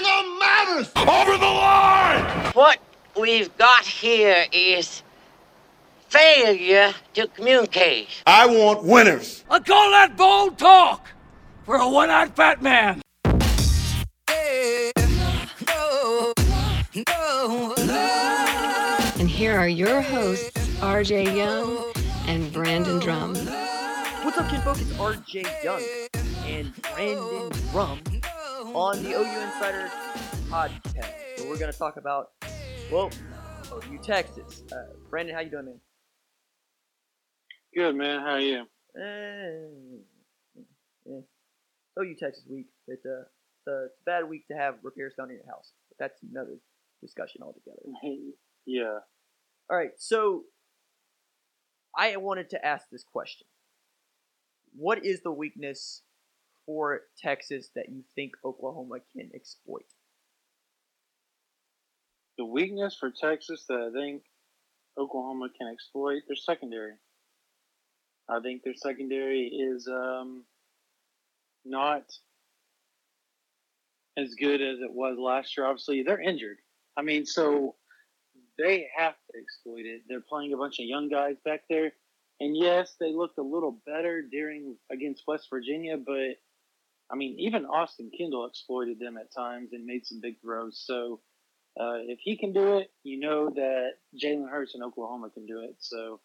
no manners! Over the line! What we've got here is failure to communicate. I want winners. I call that bold talk for a one-eyed fat man. And here are your hosts, RJ Young and Brandon Drum. What's up, kid folks? It's RJ Young and Brandon Drum on the OU Insider podcast. So we're gonna talk about, well, OU Texas. Uh, Brandon, how you doing, man? Good man, how are you? Uh, eh. OU Texas week. It's a, it's a it's a bad week to have repairs done in your house. But that's another discussion altogether. yeah. All right, so I wanted to ask this question. What is the weakness for Texas that you think Oklahoma can exploit? The weakness for Texas that I think Oklahoma can exploit their secondary. I think their secondary is um, not as good as it was last year. Obviously, they're injured. I mean, so they have to exploit it. They're playing a bunch of young guys back there. And yes, they looked a little better during against West Virginia, but I mean, even Austin Kendall exploited them at times and made some big throws. So uh, if he can do it, you know that Jalen Hurts in Oklahoma can do it. So,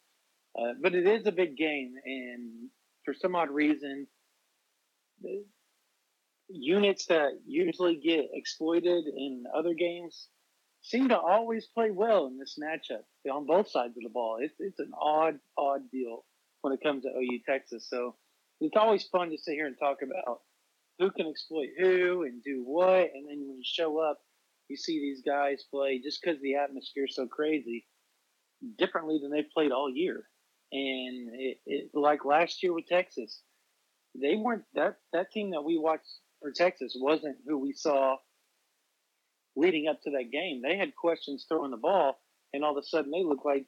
uh, but it is a big game, and for some odd reason, units that usually get exploited in other games seem to always play well in this matchup on both sides of the ball. It's it's an odd odd deal when it comes to OU Texas. So it's always fun to sit here and talk about who can exploit who and do what, and then when you show up, you see these guys play just because the atmosphere is so crazy differently than they've played all year. And it, it like last year with Texas, they weren't that that team that we watched for Texas wasn't who we saw leading up to that game. They had questions throwing the ball, and all of a sudden they looked like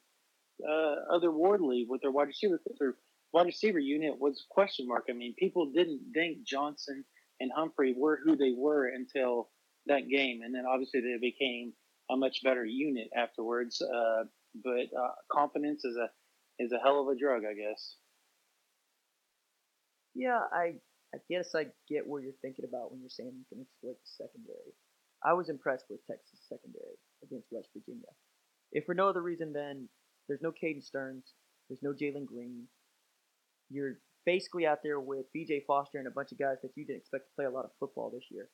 uh, Wardley with their wide receiver. Their wide receiver unit was a question mark. I mean, people didn't think Johnson and Humphrey were who they were until that game, and then obviously they became a much better unit afterwards. Uh, but uh, confidence is a is a hell of a drug, I guess. Yeah, I I guess I get what you're thinking about when you're saying you can exploit the secondary. I was impressed with Texas secondary against West Virginia. If for no other reason, then there's no Caden Sterns, there's no Jalen Green. You're basically out there with B.J. Foster and a bunch of guys that you didn't expect to play a lot of football this year.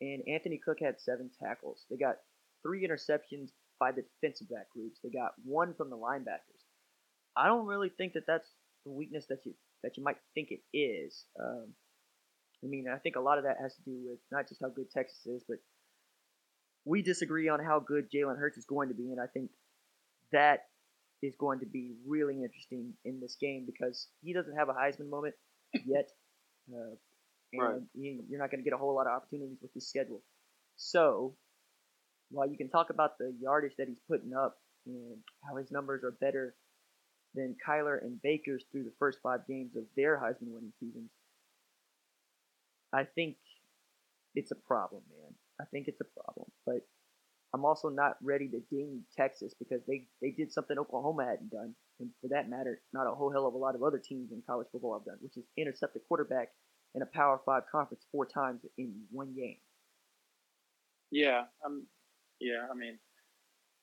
And Anthony Cook had seven tackles. They got three interceptions by the defensive back groups. They got one from the linebackers. I don't really think that that's the weakness that you that you might think it is. Um, I mean, I think a lot of that has to do with not just how good Texas is, but we disagree on how good Jalen Hurts is going to be, and I think that is going to be really interesting in this game because he doesn't have a Heisman moment yet, uh, and Right. he, you're not going to get a whole lot of opportunities with his schedule. So, while you can talk about the yardage that he's putting up and how his numbers are better than Kyler and Baker's through the first five games of their Heisman winning seasons, I think it's a problem, man. I think it's a problem. But I'm also not ready to ding Texas because they, they did something Oklahoma hadn't done. And for that matter, not a whole hell of a lot of other teams in college football have done, which is intercept a quarterback in a Power Five conference four times in one game. Yeah, um, yeah. I mean,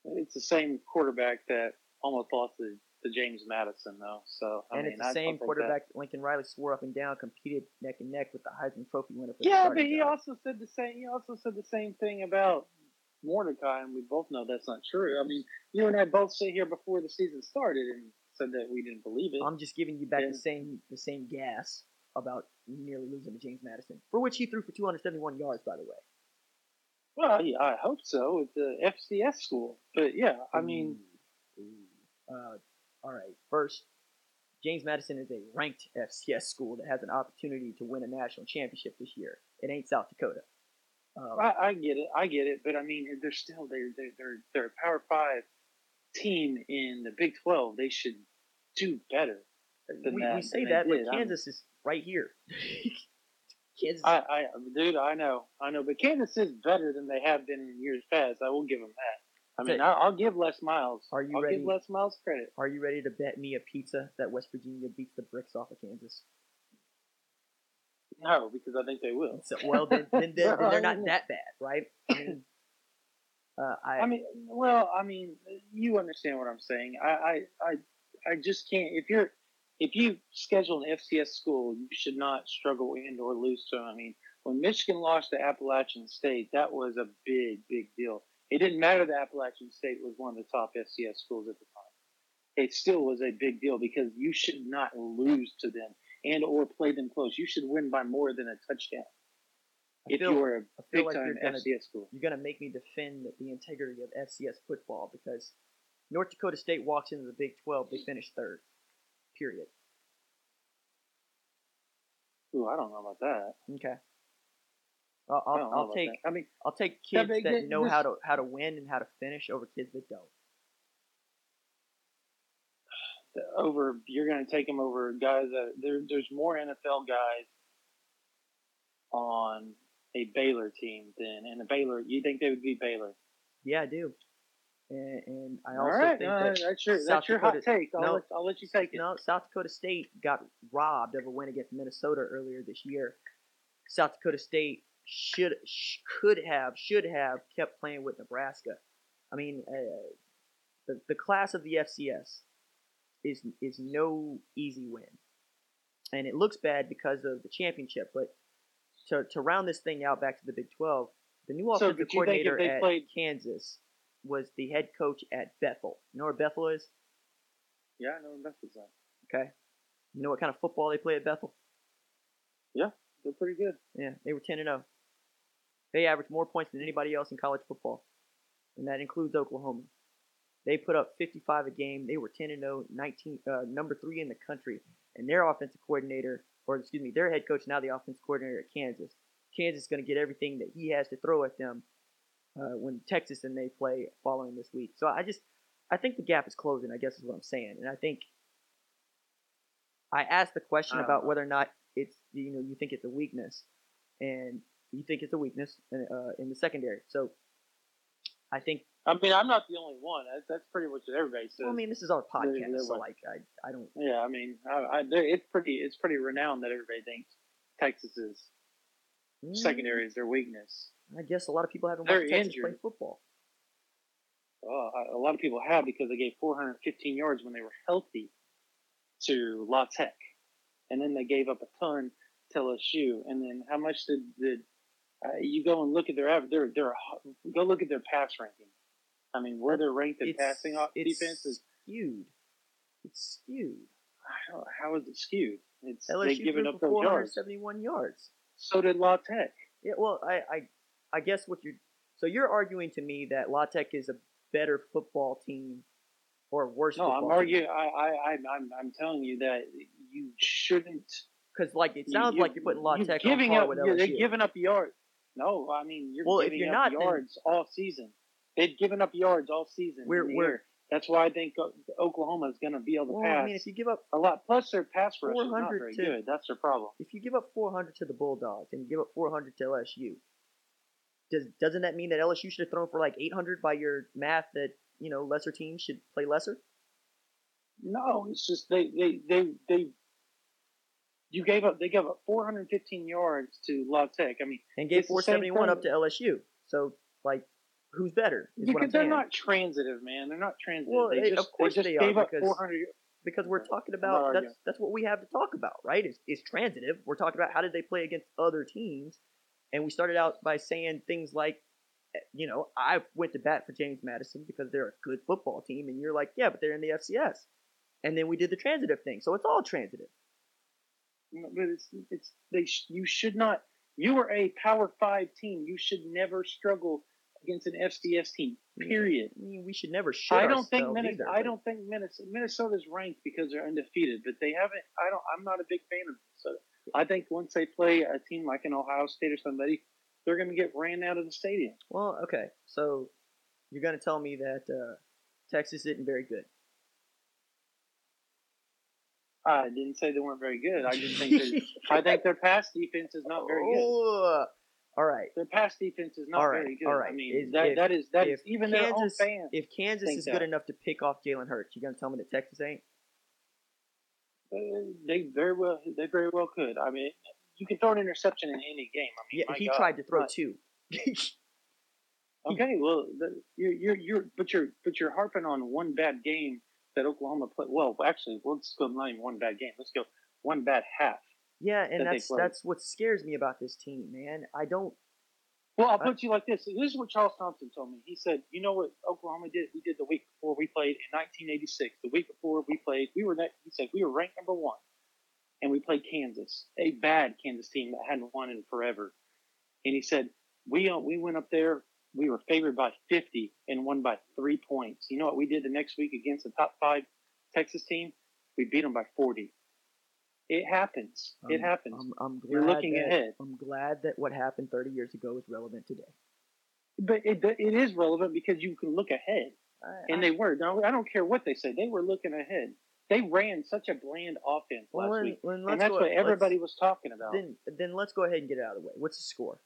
it's the same quarterback that almost lost to, to James Madison, though. So I and mean, it's the I same quarterback that Lincoln Riley swore up and down, competed neck and neck with the Heisman Trophy winner. For the Yeah, but he job. also said the same. He also said the same thing about Mordecai, and we both know that's not true. I mean, you and I both sit here before the season started and said that we didn't believe it. I'm just giving you back the same the same gas about nearly losing to James Madison, for which he threw for 271 yards, by the way. well, yeah, I hope so. It's a FCS school, but yeah, I mean, Ooh. Ooh. Uh, all right. First, James Madison is a ranked FCS school that has an opportunity to win a national championship this year. It ain't South Dakota. Um, I, I get it, I get it, but I mean, they're still they're they're they're, they're a Power Five team in the Big Twelve. They should do better than we, that. we say that, but did. I'm- Kansas is right here. Kansas Kansas. I, I, dude, I know, I know, but Kansas is better than they have been in years past. I will give them that. I mean, I, I'll give Les Miles. Are you I'll ready? give Les Miles credit. Are you ready to bet me a pizza that West Virginia beats the bricks off of Kansas? No, because I think they will. So, well, then, then, then, then they're not that bad, right? I mean, uh, I, I mean, well, I mean, you understand what I'm saying. I, I, I, I just can't. If you're, if you schedule an FCS school, you should not struggle and or lose to. 'em. I mean, when Michigan lost to Appalachian State, that was a big, big deal. It didn't matter that Appalachian State was one of the top FCS schools at the time. It still was a big deal because you should not lose to them and or play them close. You should win by more than a touchdown I if feel, you were a big like time you're gonna FCS school. you're gonna make me defend the integrity of FCS football because North Dakota State walks into the Big 12, they finish third. Period. Ooh, I don't know about that. Okay. I'll, I'll, I'll take that. I mean, I'll take kids but that th- know this- how to how to win and how to finish over kids that don't. Over you're going to take them over guys that there. There's more NFL guys on a Baylor team than and a Baylor. You think they would be Baylor? Yeah, I do. And, and I also right, think that that's your South that's your hot take. I'll, no. let, I'll let you take it. No, South Dakota State got robbed of a win against Minnesota earlier this year. South Dakota State should sh- could have should have kept playing with Nebraska. I mean, uh, the the class of the FCS is is no easy win, and it looks bad because of the championship. But to to round this thing out back to the Big Twelve, the new offensive but you think if coordinator they at played- Kansas was the head coach at Bethel. You know where Bethel is? Yeah, I know that's what's up. Okay. You know what kind of football they play at Bethel? Yeah, they're pretty good. Yeah, they were 10 and 0. They averaged more points than anybody else in college football, and that includes Oklahoma. They put up 55 a game. They were 10 and 0, 19, uh, number three in the country, and their offensive coordinator, or excuse me, their head coach now the offensive coordinator at Kansas. Kansas is going to get everything that he has to throw at them uh, when Texas and they play following this week. So I just, I think the gap is closing. I guess is what I'm saying, and I think I asked the question about know. whether or not it's you know you think it's a weakness, and you think it's a weakness in, uh, in the secondary. So I think I mean, I'm not the only one. That's, that's pretty much what everybody says. well, I mean this is our podcast, so like- I I don't yeah, I mean, I, I, it's pretty it's pretty renowned that everybody thinks Texas's Mm, secondary is their weakness. I guess a lot of people haven't They're watched Texas play football. Well, a- lot of people have because they gave 415 yards when they were healthy to La Tech, and then they gave up a ton to LSU. And then how much did did uh, you go and look at their average? They're they're a- go look at their pass ranking. I mean, where they're ranked in passing defense is skewed. It's skewed. how, how is it skewed? It's LSU they've given up those yards. 471 yards. So did La Tech. Yeah, well, I, I, I guess what you're so you're arguing to me that La Tech is a better football team or worse. No, I'm arguing. I, I, I'm, I'm telling you that you shouldn't. because like it sounds you- like you're putting La Tech on giving par up, with yeah, They're giving up yards. No, I mean you're Well, if giving you're up not, then- yards all season. They've given up yards all season. We're- we're- That's why I think Oklahoma is going to be able to well, pass I mean, if you give up a lot. Plus, their pass rush is not very to- good. That's their problem. if you give up 400 to the Bulldogs and you give up 400 to LSU, does doesn't that mean that LSU should have thrown for like 800 by your math that you know lesser teams should play lesser? No, it's just they, they, they, they. You gave up. They gave up 415 yards to La Tech. I mean, And gave It's the same 471 up to. LSU. So like, who's better? Is what I'm because they're saying. not transitive, man. They're not transitive. Well, they they- just, of course they they are, because- 400. because we're talking about that's arguing. that's what we have to talk about, right? Is is transitive. We're talking about how did they play against other teams, and we started out by saying things like, eh, you know, I went to bat for James Madison because they're a good football team, and you're like, yeah, but they're in the FCS, and then we did the transitive thing, so it's all transitive. No, But it's it's they sh- you should not. You are a Power Five team. You should never struggle against an FCS team. Period. I mean, we should never shit I don't think Minnesota. either, I don't think Minnesota, Minnesota's ranked because they're undefeated, but they haven't. I don't. I'm not a big fan of Minnesota. I think once they play a team like an Ohio State or somebody, they're going to get ran out of the stadium. Well, okay, so you're gonna tell me that uh, Texas isn't very good. I didn't say they weren't very good. I just think I think their pass defense is not very good. Oh, all right. Their pass defense is not All right, very good. all right. I mean, Is- that, if- that is that is if even their own Kansas, fans. if Kansas is that. good enough to pick off Jalen Hurts, you gonna tell me that Texas ain't? Uh, they very well they very well could. I mean, you can throw an interception in any game. I mean, Yeah, he God. tried to throw But- two. Okay, well, the, you're you're you're but you're but you're harping on one bad game that Oklahoma played. Well, actually, let's go not even one bad game. Let's go one bad half. Yeah, and they that's that's what scares me about this team, man. I don't. Well, I'll I- put you like this. This is what Charles Thompson told me. He said, "You know what Oklahoma did? We did the week before we played in 1986. The week before we played, we were he said we were ranked number one, and we played Kansas, a bad Kansas team that hadn't won in forever. And he said we uh, we went up there. We were favored by 50 and won by three points. You know what we did the next week against the top five Texas team? We beat them by 40. It happens. it happens. I'm, I'm glad You're looking that, ahead. I'm glad that what happened 30 years ago is relevant today. But it, it is relevant because you can look ahead. I- And they were. No, I don't care what they say. They were looking ahead. They ran such a bland offense well, last then- week, let's and that's what everybody was talking about. Then, then let's go ahead and get it out of the way. What's the score?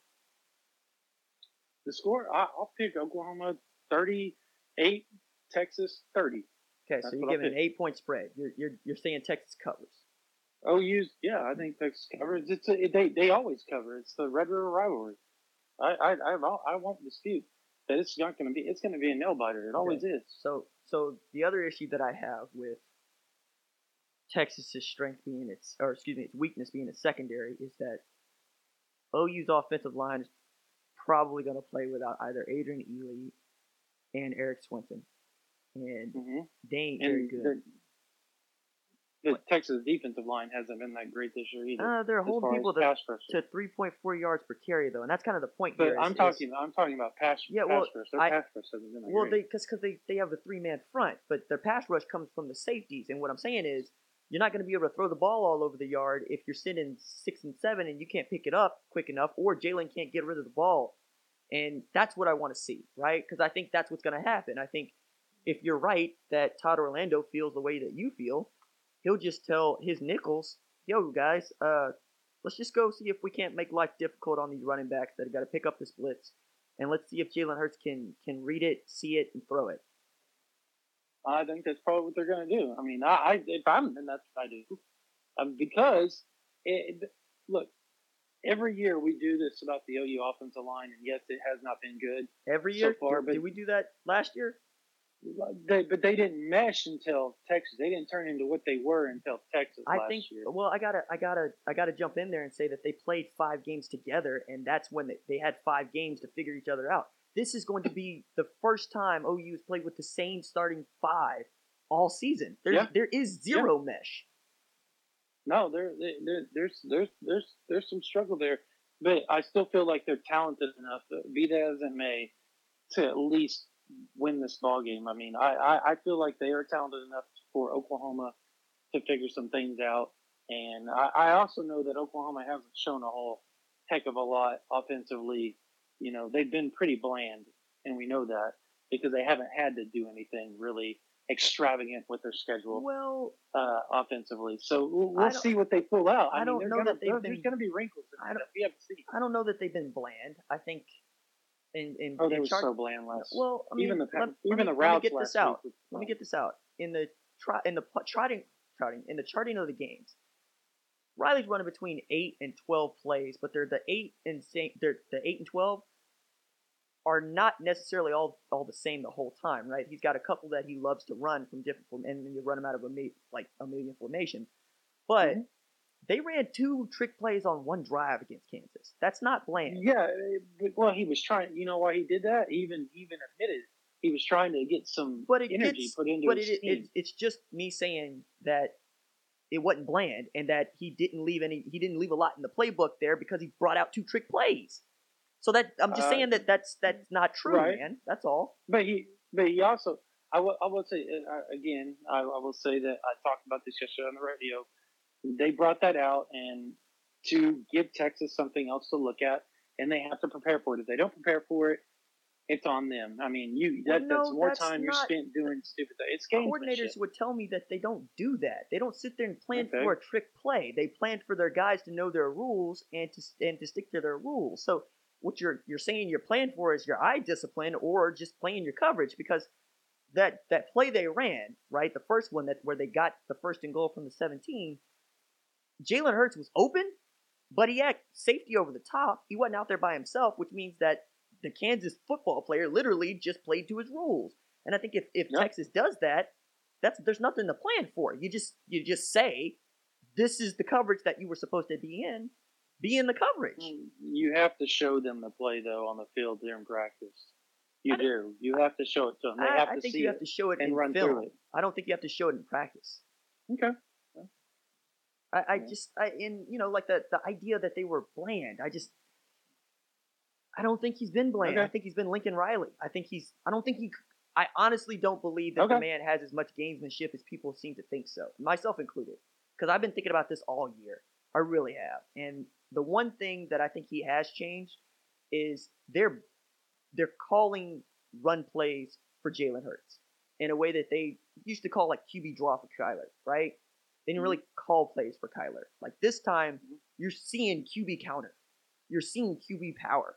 the score, I, I'll pick Oklahoma thirty-eight, Texas thirty. Okay, That's so you're giving an eight point spread. You're you're you're saying Texas covers. OU's, yeah, I think Texas covers. It's a, they they always cover. It's the Red River rivalry. I I I, I won't dispute that it's not going to be. It's going to be a nail biter. It always is. So so the other issue that I have with Texas's strength being its or excuse me, its weakness being its secondary is that OU's offensive line is probably going to play without either Adrian Ealy and Erik Swenson. And hmm they ain't very good. The, Texas defensive line hasn't been that great this year either. Uh, they're holding people to, to 3.4 yards per carry though, and that's kind of the point But here. I'm is- talking. is- I'm talking about pass. Rush. Yeah, pass well, rush. Their I- pass rush hasn't been that Well, great. they because because they, they have a three man front, but their pass rush comes from the safeties. And what I'm saying is, you're not going to be able to throw the ball all over the yard if you're sitting six and seven and you can't pick it up quick enough, or Jalen can't get rid of the ball. And that's what I want to see, right? Because I think that's what's going to happen. I think if you're right that Todd Orlando feels the way that you feel, he'll just tell his nickels, "Yo, guys, uh, let's just go see if we can't make life difficult on these running backs that have got to pick up this blitz." and let's see if Jalen Hurts can can read it, see it, and throw it. I think that's probably what they're going to do. I mean, I, I if I'm then that's what I do, um, because it, look, every year we do this about the OU offensive line, and yes, it has not been good. Every year So far, but- did we do that last year? They, but they didn't mesh until Texas. They didn't turn into what they were until Texas I last think. year. Well, I gotta, I gotta, I gotta jump in there and say that they played five games together, and that's when they, they had five games to figure each other out. This is going to be the first time OU has played with the same starting five all season. There's, Yeah. there is zero mesh. No, there, there, there- there's, there's, there's, there's some struggle there, but I still feel like they're talented enough, be that as it may, to at least win this ball game. I mean, I, I, I feel like they are talented enough for Oklahoma to figure some things out, and I, I also know that Oklahoma hasn't shown a whole heck of a lot offensively. You know, they've been pretty bland, and we know that because they haven't had to do anything really extravagant with their schedule Well, uh, offensively. So we'll, we'll see what they pull out. I, I mean, don't know gonna, that they've been- there's going to be wrinkles. In I don't- don't, we have to see. I don't know that they've been bland. I think. In, in, Oh, they were so bland last. Well, I mean, even the let, even let me, the let me get this out. Let me get this out. In the try in the charting, charting in the charting of the games, Riley's running between eight and twelve plays, but they're the eight and sa- they're the eight and twelve are not necessarily all all the same the whole time, right? He's got a couple that he loves to run from different form, and then you run them out of a ma- like a million formations, but. Mm-hmm. They ran two trick plays on one drive against Kansas. That's not bland. Yeah, well, he was trying. You know why he did that? He even he even admitted he was trying to get some but energy gets, put into but his it, team. it, it's just me saying that it wasn't bland and that he didn't leave any he didn't leave a lot in the playbook there because he brought out two trick plays so that i'm just Uh, saying that that's that's not true right. man that's all But he, but he also, I will, I will say uh, again, I, I will say that I talked about this yesterday on the radio. They brought that out and to give Texas something else to look at, and they have to prepare for it. If they don't prepare for it, it's on them. I mean, you Well, that, no, that's more that's time you're spent doing stupid things. It's gamesmanship. coordinators would tell me that they don't do that. They don't sit there and plan Okay. for a trick play. They plan for their guys to know their rules and to and to stick to their rules. So what you're you're saying you're playing for is your eye discipline or just playing your coverage because that that play they ran right the first one that where they got the first and goal from the 17 Jalen Hurts was open but he had safety over the top he wasn't out there by himself which means that the Kansas football player literally just played to his rules and I think if, if Yeah. Texas does that that's there's nothing to plan for you just you just say this is the coverage that you were supposed to be in be in the coverage Mm, You have to show them the play though on the field during practice. You do. You have to show it to them. They I, have I to think see you have it to show it and in run film. through it. I don't think you have to show it in practice. Okay. I, I just, I, in you know, like the the idea that they were bland. I just, I don't think he's been bland. I think he's been Lincoln Riley. I think he's. I don't think he. I honestly don't believe that the man has as much gamesmanship as people seem to think so, myself included. Because I've been thinking about this all year. I really have. And the one thing that I think he has changed is they're they're calling run plays for Jalen Hurts in a way that they used to call like QB draw for Kyler, right? They didn't really call plays for Kyler. Like this time, mm-hmm. you're seeing QB counter, you're seeing QB power,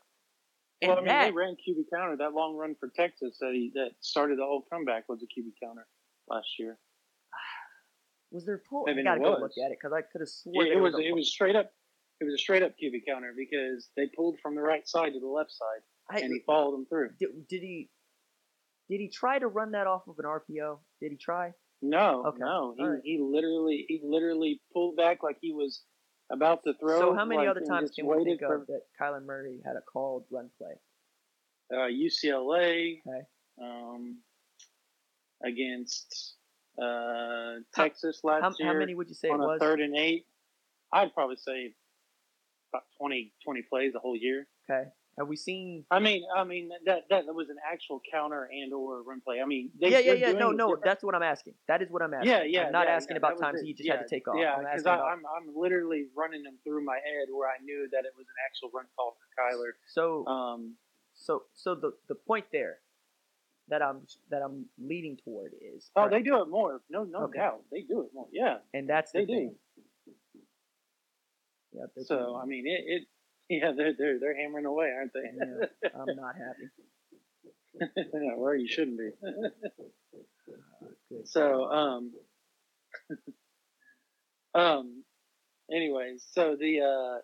and well, I mean, that they ran QB counter. That long run for Texas that he that started the whole comeback was a QB counter last year. was their pull. I I mean, gotta go look at it because I could have sworn It, it there was a it was straight up. It was a straight up QB counter because they pulled from the right side to the left side I- and he followed them through. did, did he did he try to run that off of an RPO? Did he try? No, Okay. no, he right. he literally he literally pulled back like he was about to throw. so how many like, other times can we think of that Kyler Murray had a called run play? uh, UCLA Okay. um, against uh, Texas last How, year how many would you say it on a was? third and eight. I'd probably say about 20, 20 plays the whole year. Okay. Have we seen? I mean, I mean that that was an actual counter and or run play. I mean, they, yeah, yeah, yeah. No, no. different- That's what I'm asking. That is what I'm asking. Yeah, yeah. I'm not yeah, asking yeah, about times he just yeah, had to take off. Yeah, I'm because about. I'm I'm literally running them through my head where I knew that it was an actual run call for Kyler. So, Um, so, so the the point there that I'm that I'm leading toward is. oh, they do it more. No, no Okay. doubt, they do it more. Yeah, and that's the they thing. do. Yeah, So. I mean, it, it yeah, they're they're they're hammering away, aren't they? Yeah, I'm not happy. yeah, well, you shouldn't be. Good. So, um, um, anyways, so the uh,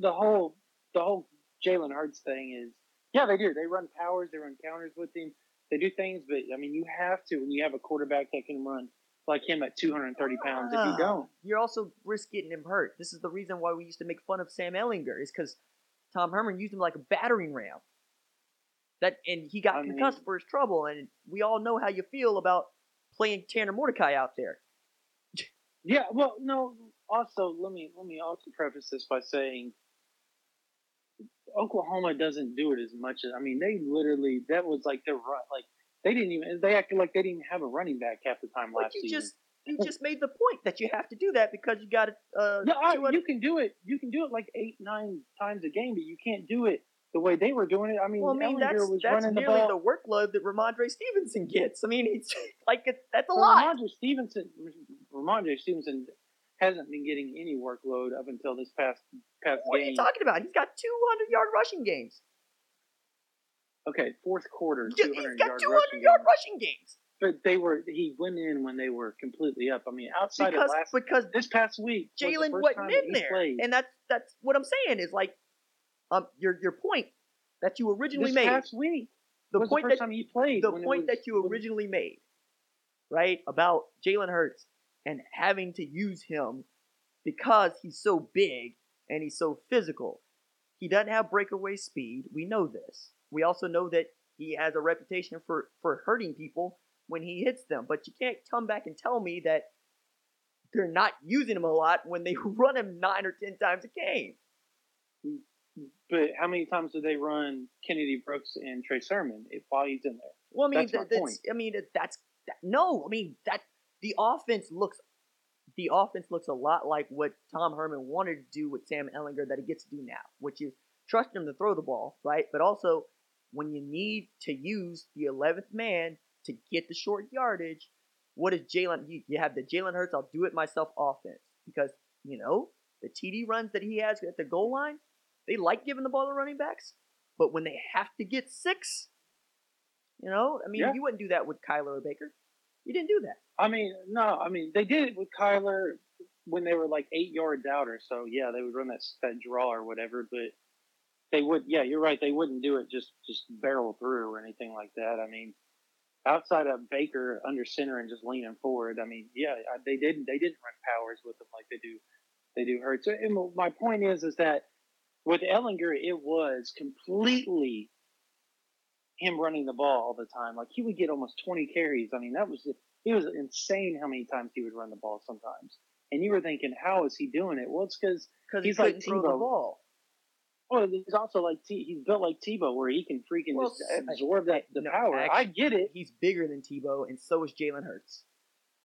the whole the whole Jalen Hurts thing is, yeah, they do. They run powers, they run counters with him, they do things, but I mean, you have to when you have a quarterback that can run like him at 230 pounds. If you Ah, don't, You're also risk getting him hurt. This is the reason why we used to make fun of Sam Ehlinger, is because Tom Herman used him like a battering ram. That and he got I mean- concussed for his trouble, and we all know how you feel about playing Tanner Mordecai out there. yeah. Well, no. Also, let me let me also preface this by saying. Oklahoma doesn't do it as much as I mean they literally that was like their like they didn't even they acted like they didn't even have a running back half the time But last you season. just you just made the point that you have to do that because you got uh No, I, you can do it. You can do it like eight, nine times a game, but you can't do it the way they were doing it. I mean, well, I mean Ehlinger that's was that's running the nearly ball. the workload that Rhamondre Stevenson gets. I mean, he's like that's a Well, lot. Rhamondre Stevenson, Rhamondre Stevenson hasn't been getting any workload up until this past past What are game. you talking about? He's got 200 yard rushing games. Okay, fourth quarter, Yeah, He's got yard 200 rushing yard rushing games. But they were he went in when they were completely up. I mean, outside Because of last because this past week, Jalen wasn't time in there, played. and that's that's what I'm saying is like, um, your your point that you originally this made, past week the was point the that time he played. the point was- that you originally made, right, about Jalen Hurts and having to use him because he's so big and he's so physical. He doesn't have breakaway speed. We know this. We also know that he has a reputation for for hurting people when he hits them. But you can't come back and tell me that they're not using him a lot when they run him nine or ten times a game. But how many times do they run Kennedy Brooks and Trey Sermon if, while he's in there? Well, I mean, That's that, that's. I mean, that's that, no. I mean that the offense looks, the offense looks a lot like what Tom Herman wanted to do with Sam Ehlinger that he gets to do now, which is trust him to throw the ball, right? But also when you need to use the 11th man to get the short yardage, what is Jalen? You, you have the Jalen Hurts, I'll do it myself offense. Because, you know, the TD runs that he has at the goal line, they like giving the ball to running backs. But when they have to get six, you know, I mean, Yeah. you wouldn't do that with Kyler or Baker. You didn't do that. I mean, no, I mean they did it with Kyler when they were like eight yards out or so. Yeah, they would run that that draw or whatever, but they would. Yeah, you're right. They wouldn't do it just just barrel through or anything like that. I mean, outside of Baker under center and just leaning forward. I mean, yeah, they didn't they didn't run powers with them like they do they do Hurts. And my point is is that with Ehlinger, it was completely him running the ball all the time. Like he would get almost 20 carries. I mean, that was it was insane how many times he would run the ball sometimes. And you were thinking, how is he doing it? Well, it's because Because he He's like couldn't throw the Tebow. Well, he's also like T, he's built like Tebow, where he can freaking Well, just absorb that the no, power. I get it. He's bigger than Tebow, and so is Jalen Hurts.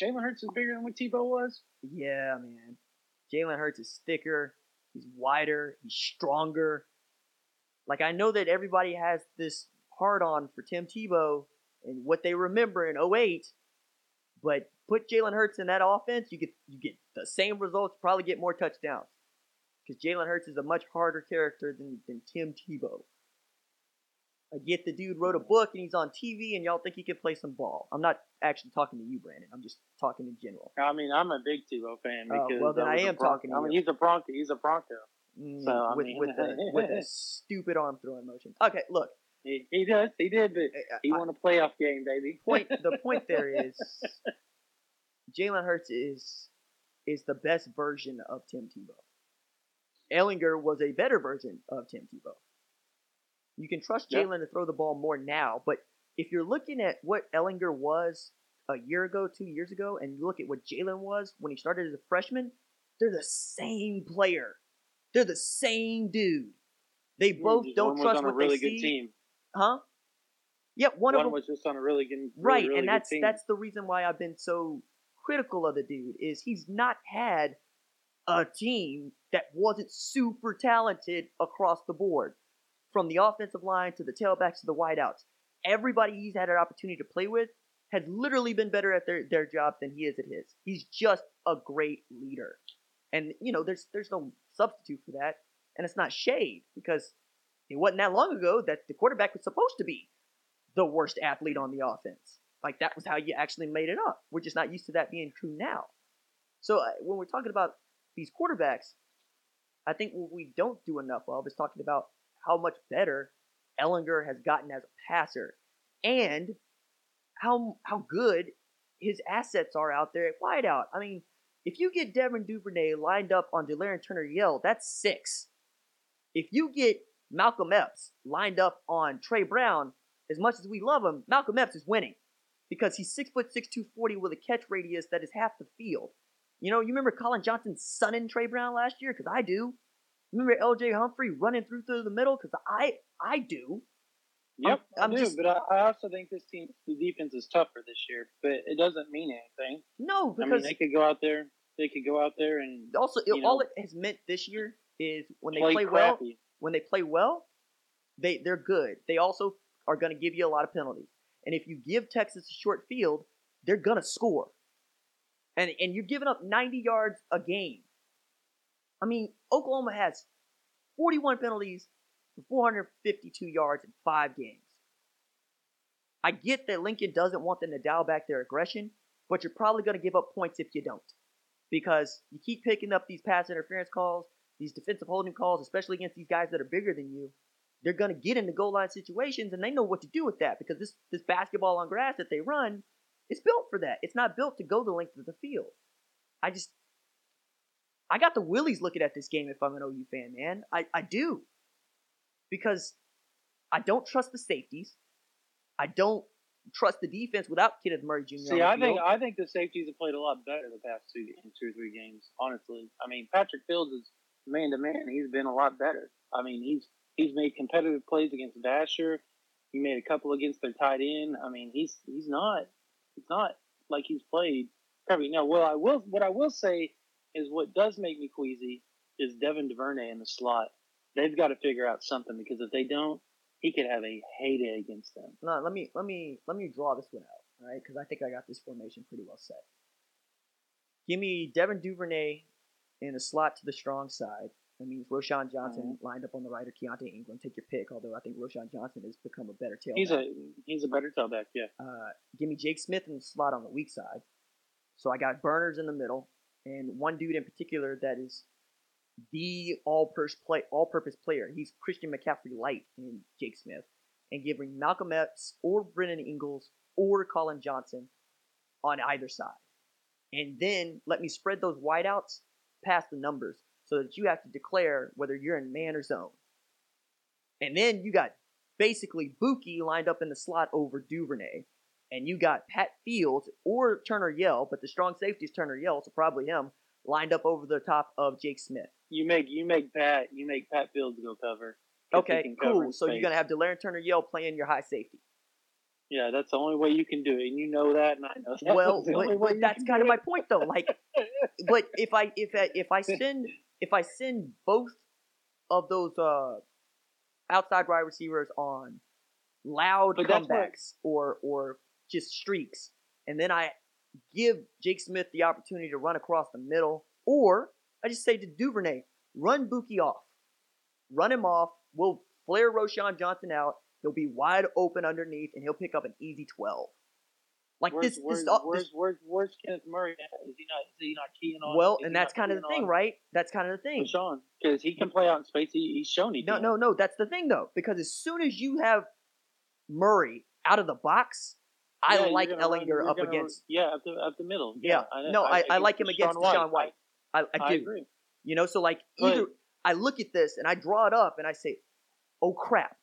Jalen Hurts is bigger than what Tebow was. Yeah, man. Jalen Hurts is thicker. He's wider. He's stronger. Like I know that everybody has this hard on for Tim Tebow and what they remember in 08, but put Jalen Hurts in that offense, you get you get the same results, probably get more touchdowns. Because Jalen Hurts is a much harder character than, than Tim Tebow. I get the dude wrote a book and he's on TV and y'all think he can play some ball. I'm not actually talking to you, Brandon. I'm just talking in general. I mean, I'm a big Tebow fan Oh, because well, then I, a am Bron- talking to I mean, he's a Bronco. He's a Bronco. Mm, So, with mean- with the with the stupid arm throwing motion. Okay, look. He, he does. He did, but he I- won a playoff game, baby. point the point there is Jalen Hurts is is the best version of Tim Tebow. Ehlinger was a better version of Tim Tebow. You can trust Yeah. Jalen to throw the ball more now, but if you're looking at what Ehlinger was a year ago, two years ago, and you look at what Jalen was when he started as a freshman, they're the same player. They're the same dude. They mm, both One don't was trust what really they good see. team. Huh? Yep, one, One, of them was just on a really good, really, right really and that's that's the reason why i've been so critical of the dude is he's not had a team that wasn't super talented across the board from the offensive line to the tailbacks to the wideouts everybody he's had an opportunity to play with has literally been better at their, their jobs than he is at his he's just a great leader and you know there's there's no substitute for that and it's not shade because it wasn't that long ago that the quarterback was supposed to be the worst athlete on the offense. Like that was how you actually made it up. We're just not used to that being true now. So uh, when we're talking about these quarterbacks, I think what we don't do enough of is talking about how much better Ehlinger has gotten as a passer and how how good his assets are out there at wideout. I mean, if you get Devin Duvernay lined up on Delarrin Turner Yell, that's six. If you get Malcolm Epps lined up on Tre Brown, as much as we love him, Malcolm Epps is winning because he's six foot six, two forty with a catch radius that is half the field. You know, you remember Collin Johnson sunning Tre Brown last year? Because I do. Remember L.J. Humphrey running through through the middle? Because I I do. Yep, I'm- I'm I do, just- but I, also think this team, the defense is tougher this year. But it doesn't mean anything. No, I mean, because they could go out there. They could go out there and also you all it has meant this year is when they play, play, well, when they play well, they they're good. They also are going to give you a lot of penalties. And if you give Texas a short field, they're going to score. And and you're giving up 90 yards a game. I mean, Oklahoma has 41 penalties for 452 yards in 5 games. I get that Lincoln doesn't want them to dial back their aggression, but you're probably going to give up points if you don't. Because you keep picking up these pass interference calls, these defensive holding calls, especially against these guys that are bigger than you, they're going to get into goal line situations and they know what to do with that because this, this basketball on grass that they run is built for that. It's not built to go the length of the field. I just, I got the willies looking at this game if I'm an OU fan, man. I, I do. because I don't trust the safeties. I don't trust the defense without Kenneth Murray Jr. See, I think. I think the safeties have played a lot better the past two two or three games. Honestly, I mean Patrick Fields is man to man. He's been a lot better. I mean he's he's made competitive plays against Vasher. He made a couple against their tight end. I mean he's he's not he's not like he's played every now. Well, I will what I will say is what does make me queasy is Devin Duvernay in the slot. They've got to figure out something because if they don't, he could have a heyday against them. No, let me let me let me draw this one out, all right? Because I think I got this formation pretty well set. Give me Devin Duvernay in the slot to the strong side. That means Roschon Johnson lined up on the right or Keontae Ingram. Take your pick. Although I think Roschon Johnson has become a better tailback. He's a he's a better tailback. Yeah. Uh, give me Jake Smith in the slot on the weak side. So I got Burners in the middle, and one dude in particular that is the all-purpose play, all-purpose player. He's Christian McCaffrey light in Jake Smith, and giving Malcolm Epps or Brennan Eagles or Collin Johnson on either side, and then let me spread those wideouts past the numbers so that you have to declare whether you're in man or zone. And then you got basically Buki lined up in the slot over Duvernay. And you got Pat Fields or Turner Yell, but the strong safety is Turner Yell, so probably him, lined up over the top of Jake Smith. You make you make Pat you make Pat Fields go cover. Okay, cover cool. So you're gonna have Delaire Turner Yell playing your high safety. Yeah, that's the only way you can do it, and you know that, and I know that. well, That's but, but that's kind of my point, though. Like, but if I if I, if I send if I send both of those uh outside wide receivers on loud But that's what- comebacks or or just streaks, and then I give Jake Smith the opportunity to run across the middle, or I just say to Duvernay, run Buki off, run him off. We'll flare Roschon Johnson out. He'll be wide open underneath, and he'll pick up an easy twelve. Like where's, this, this, where's, uh, where's, this where's, where's Kenneth Murray? At? Is he not? Is he not keying on? well, and that's kind of the thing, on right? That's kind of the thing. Sean, because he can play out in space. He, he's shown he No, can. no, no. That's the thing, though, because as soon as you have Murray out of the box, I you're like Ehlinger up gonna- against. Yeah, up the up the middle. Yeah, I, no, I, I, like him against DaShaun DaShaun White. I, I, I, do. agree. You know, so like But- either I look at this and I draw it up and I say, "Oh crap!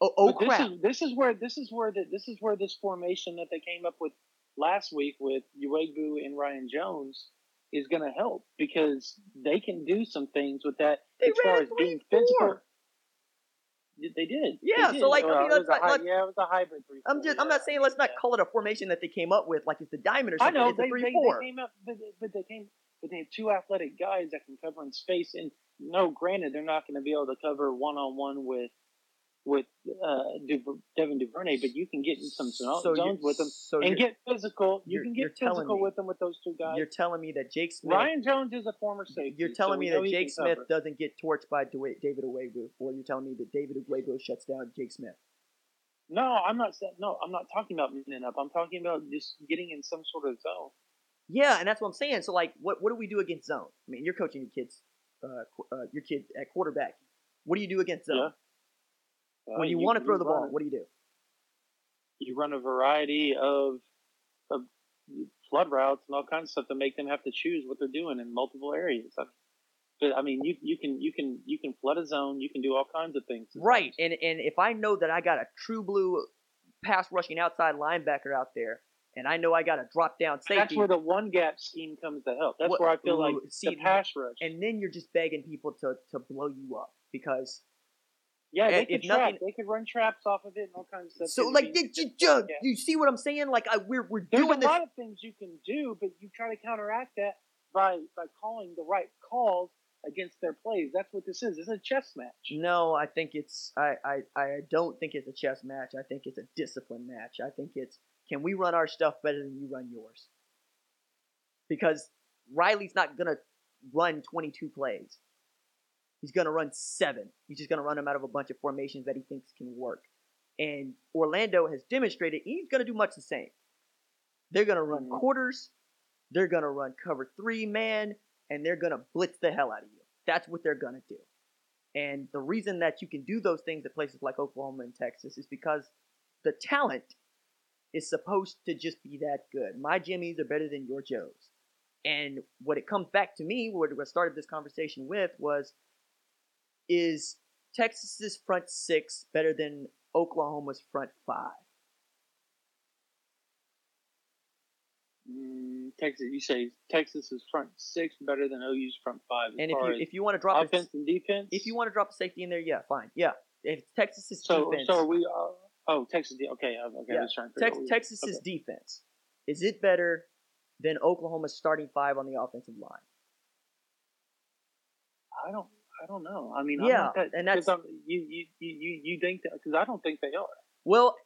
Oh, oh crap!" This is, this is where this is where the, this is where this formation that they came up with last week with Ugwoegbu and Ryan Jones is going to help because they can do some things with that They as far as being physical. They they did. Yeah, They so, did. like, I mean, let's not- hy- let's- yeah, it was a hybrid three. I'm just I'm not saying let's not call it a formation that they came up with like it's the diamond or I something. know it's a three they, four. they came up, but they, but they came, but they have two athletic guys that can cover in space. And no, granted, they're not going to be able to cover one on one with with uh, Du- Devin Duvernay, but you can get in some So zones with them so and get physical. You can get physical me- with them with those two guys. You're telling me that Jake Smith. Ryan Jones is a former safety. You're telling we me that Jake Smith cover. doesn't get torched by David Ugwoegbu, or you're telling me that David Ugwoegbu shuts down Jake Smith. No, I'm not. No, I'm not talking about minning up. I'm talking about just getting in some sort of zone. Yeah, and that's what I'm saying. So like, what what do we do against zone? I mean, you're coaching your kids, uh, uh your kid at quarterback. What do you do against zone? Yeah. When Uh, you, want to throw the ball, what do you do? you run a variety of, of flood routes and all kinds of stuff to make them have to choose what they're doing in multiple areas. I mean, but I mean, you you can you can you can flood a zone. You can do all kinds of things. Right, and and if I know that I got a true blue pass rushing outside linebacker out there, and I know I got a drop down safety, That's where the one gap scheme comes to help. That's What- where I feel like see, the pass rush. and then you're just begging people to to blow you up because yeah, they could trap. nothing- They could run traps off of it and all kinds of stuff. so like you, you, you see what I'm saying? Like I we're we're There's doing a this. lot of things you can do, but you try to counteract that by by calling the right calls against their plays. That's what this is. It's a chess match. No, I think it's I, I I don't think it's a chess match. I think it's a discipline match. I think it's can we run our stuff better than you run yours? Because Riley's not gonna run 22 plays. He's gonna run seven. He's just gonna run them out of a bunch of formations that he thinks can work. And Orlando has demonstrated he's gonna do much the same. They're gonna run Mhm. quarters. They're gonna run cover three man, and they're gonna blitz the hell out of you. That's what they're gonna do. And the reason that you can do those things at places like Oklahoma and Texas is because the talent is supposed to just be that good. My Jimmys are better than your Joes. And what it comes back to me, what I started this conversation with was, is Texas's front six better than Oklahoma's front five? Mm, Texas, you say Texas is front six better than OU's front five. And if you if you want to drop a, offense and defense, if you want to drop a safety in there, yeah, fine, yeah. If Texas's so defense, so are we. Uh, oh, Texas. Okay, okay. Yeah, I was trying to Tex- Texas's okay. defense is it better than Oklahoma's starting five on the offensive line? I don't. I don't know. I mean, Yeah, that, and that's- I'm- you you you you think that because I don't think they are. Well,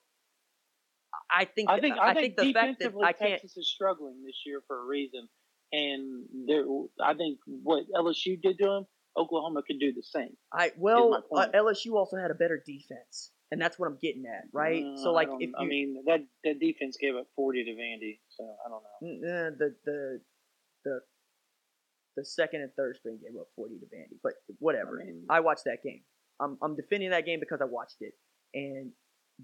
I think I think I, think, the fact that I can't. Texas is struggling this year for a reason, and there. I think what LSU did to them, Oklahoma could do the same. I well, uh. LSU also had a better defense, and that's what I'm getting at, right? Uh, so like, don't- if you, I mean that that defense gave up forty to Vandy, so I don't know. Mm, eh, the the the the second and third string gave up 40 to Vandy, but whatever. I mean- I watched that game. I'm I'm defending that game because I watched it, and